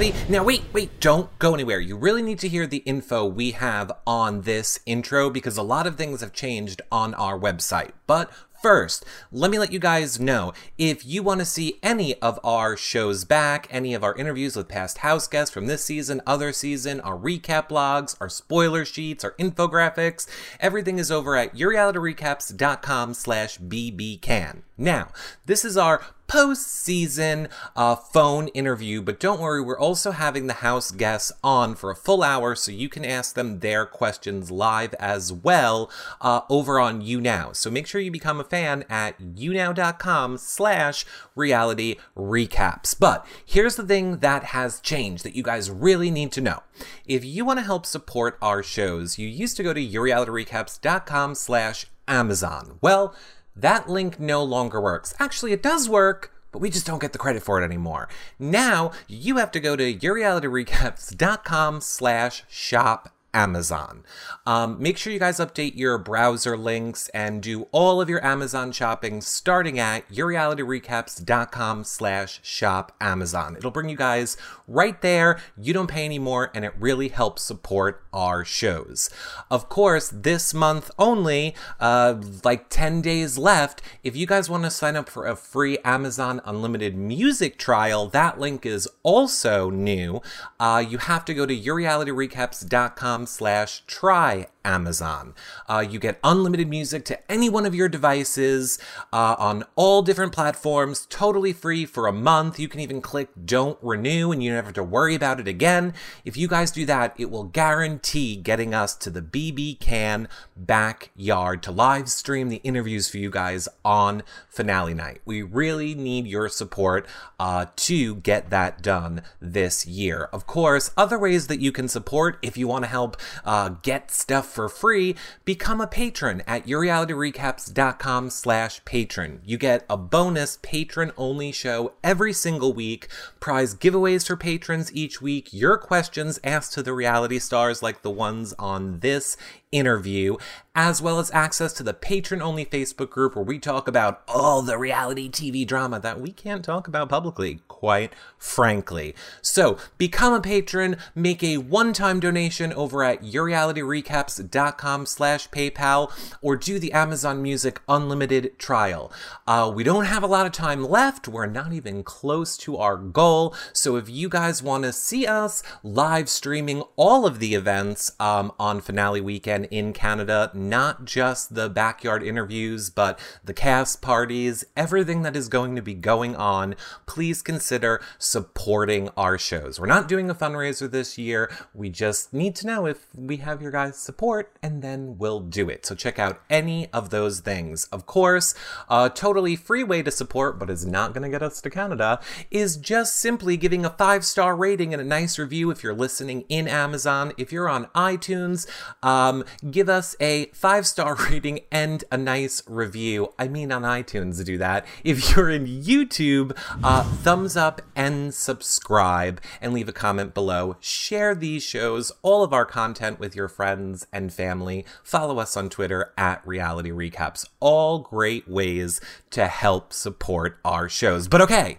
everybody. Now, wait, wait, don't go anywhere. You really need to hear the info we have on this intro because a lot of things have changed on our website. But First, let me let you guys know if you want to see any of our shows back, any of our interviews with past house guests from this season, other season, our recap blogs, our spoiler sheets, our infographics, everything is over at yourrealityrecaps.com slash bbcan. Now, this is our post-season uh, phone interview, but don't worry, we're also having the house guests on for a full hour, so you can ask them their questions live as well uh, over on YouNow. So make sure you become a fan at younow.com slash reality recaps. But here's the thing that has changed that you guys really need to know. If you want to help support our shows, you used to go to yourrealityrecaps.com slash Amazon. Well, that link no longer works. Actually, it does work, but we just don't get the credit for it anymore. Now, you have to go to yourrealityrecaps.com slash shop Amazon. Um, make sure you guys update your browser links and do all of your Amazon shopping starting at yourrealityrecaps.com slash shop Amazon. It'll bring you guys right there. You don't pay anymore and it really helps support our shows. Of course, this month only, uh, like 10 days left, if you guys want to sign up for a free Amazon Unlimited music trial, that link is also new. Uh, you have to go to yourrealityrecaps.com slash try Amazon. Uh, you get unlimited music to any one of your devices uh, on all different platforms, totally free for a month. You can even click don't renew and you never have to worry about it again. If you guys do that, it will guarantee getting us to the BB Can backyard to live stream the interviews for you guys on finale night. We really need your support uh, to get that done this year. Of course, other ways that you can support if you want to help uh, get stuff for free, become a patron at yourrealityrecaps.com slash patron. You get a bonus patron-only show every single week, prize giveaways for patrons each week, your questions asked to the reality stars like the ones on this interview, as well as access to the patron only Facebook group where we talk about all the reality TV drama that we can't talk about publicly, quite frankly. So become a patron, make a one-time donation over at yourrealityrecaps.com slash PayPal, or do the Amazon Music Unlimited trial. Uh, we don't have a lot of time left. We're not even close to our goal. So if you guys want to see us live streaming all of the events um, on finale weekend in Canada, not just the backyard interviews, but the cast parties, everything that is going to be going on, please consider supporting our shows. We're not doing a fundraiser this year. We just need to know if we have your guys' support, and then we'll do it. So check out any of those things. Of course, a totally free way to support, but is not going to get us to Canada, is just simply giving a five star rating and a nice review if you're listening in Amazon. If you're on iTunes, um, give us a five star rating and a nice review. I mean, on iTunes, do that. If you're in YouTube, uh, thumbs up and subscribe and leave a comment below. Share these shows, all of our content with your friends and family. Follow us on Twitter at Reality Recaps. All great ways to help support our shows. But okay.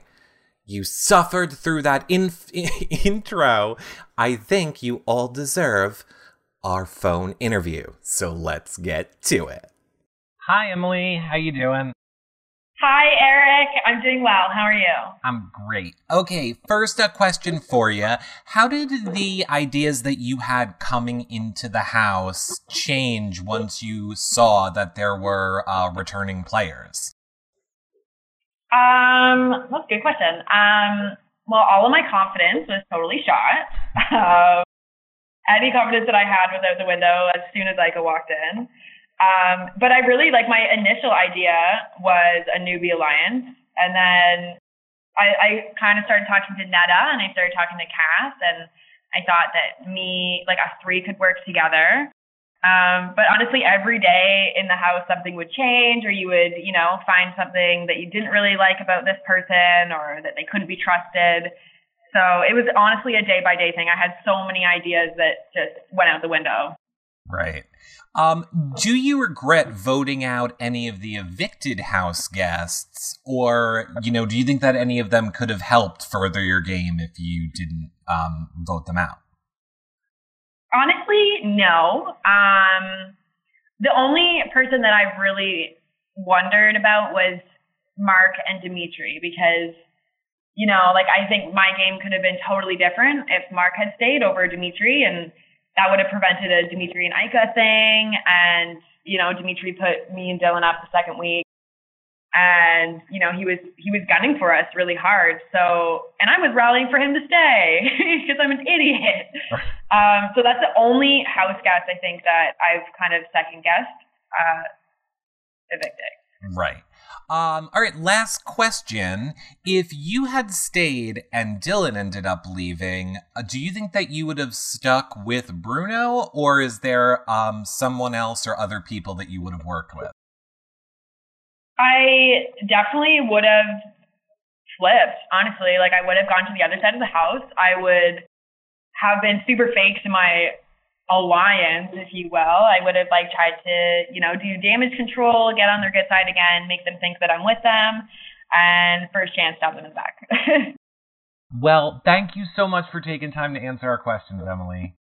You suffered through that inf- intro. I think you all deserve our phone interview. So let's get to it. Hi, Emily. How you doing? Hi, Eric. I'm doing well. How are you? I'm great. Okay, first a question for you. How did the ideas that you had coming into the house change once you saw that there were uh, returning players? Um, that's a good question. Um, well, all of my confidence was totally shot. Um, any confidence that I had was out the window as soon as Ika walked in. Um, but I really like my initial idea was a newbie alliance, and then I, I kind of started talking to Neda, and I started talking to Cass, and I thought that me, like us three, could work together. Um, but honestly, every day in the house, something would change, or you would, you know, find something that you didn't really like about this person, or that they couldn't be trusted. So it was honestly a day by day thing. I had so many ideas that just went out the window. Right. Um, do you regret voting out any of the evicted house guests, or you know, do you think that any of them could have helped further your game if you didn't um, vote them out? Honestly, no. Um, the only person that I really wondered about was Mark and Dimitri because, you know, like I think my game could have been totally different if Mark had stayed over Dimitri and that would have prevented a Dimitri and Ika thing. And, you know, Dimitri put me and Dillon up the second week. And, you know, he was he was gunning for us really hard. So and I was rallying for him to stay because I'm an idiot. um, so that's the only house guest I think that I've kind of second guessed uh, evicting. Right. Um, all right, last question. If you had stayed and Dillon ended up leaving, uh, do you think that you would have stuck with Bruno, or is there um, someone else or other people that you would have worked with? I definitely would have flipped, honestly. Like, I would have gone to the other side of the house. I would have been super fake to my alliance, if you will. I would have like tried to, you know, do damage control, get on their good side again, make them think that I'm with them, and first chance stab them in the back. well, thank you so much for taking time to answer our questions, Emily.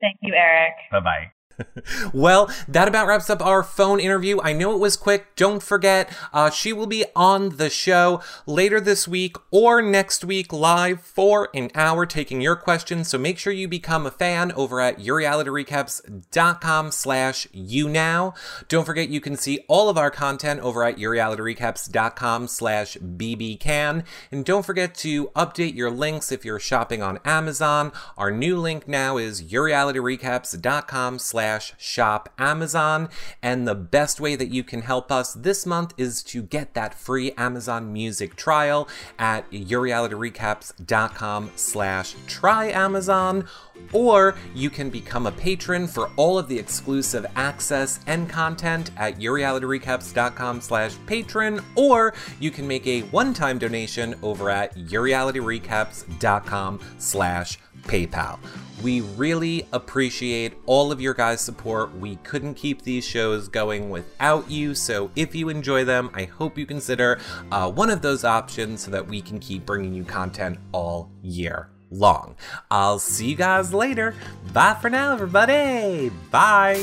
Thank you, Eric. Bye bye. well, that about wraps up our phone interview. I know it was quick. Don't forget, uh, she will be on the show later this week or next week live for an hour taking your questions. So make sure you become a fan over at yourrealityrecaps.com slash you now. Don't forget you can see all of our content over at yourrealityrecaps.com slash bbcan. And don't forget to update your links if you're shopping on Amazon. Our new link now is yourrealityrecaps.com slash slash shop Amazon. And the best way that you can help us this month is to get that free Amazon Music trial at yourrealityrecaps.com slash try Amazon or you can become a patron for all of the exclusive access and content at yourrealityrecaps.com slash patron, or you can make a one-time donation over at yourrealityrecaps.com slash PayPal. We really appreciate all of your guys' support. We couldn't keep these shows going without you, so if you enjoy them, I hope you consider uh, one of those options so that we can keep bringing you content all year long. I'll see you guys later. Bye for now, everybody. Bye.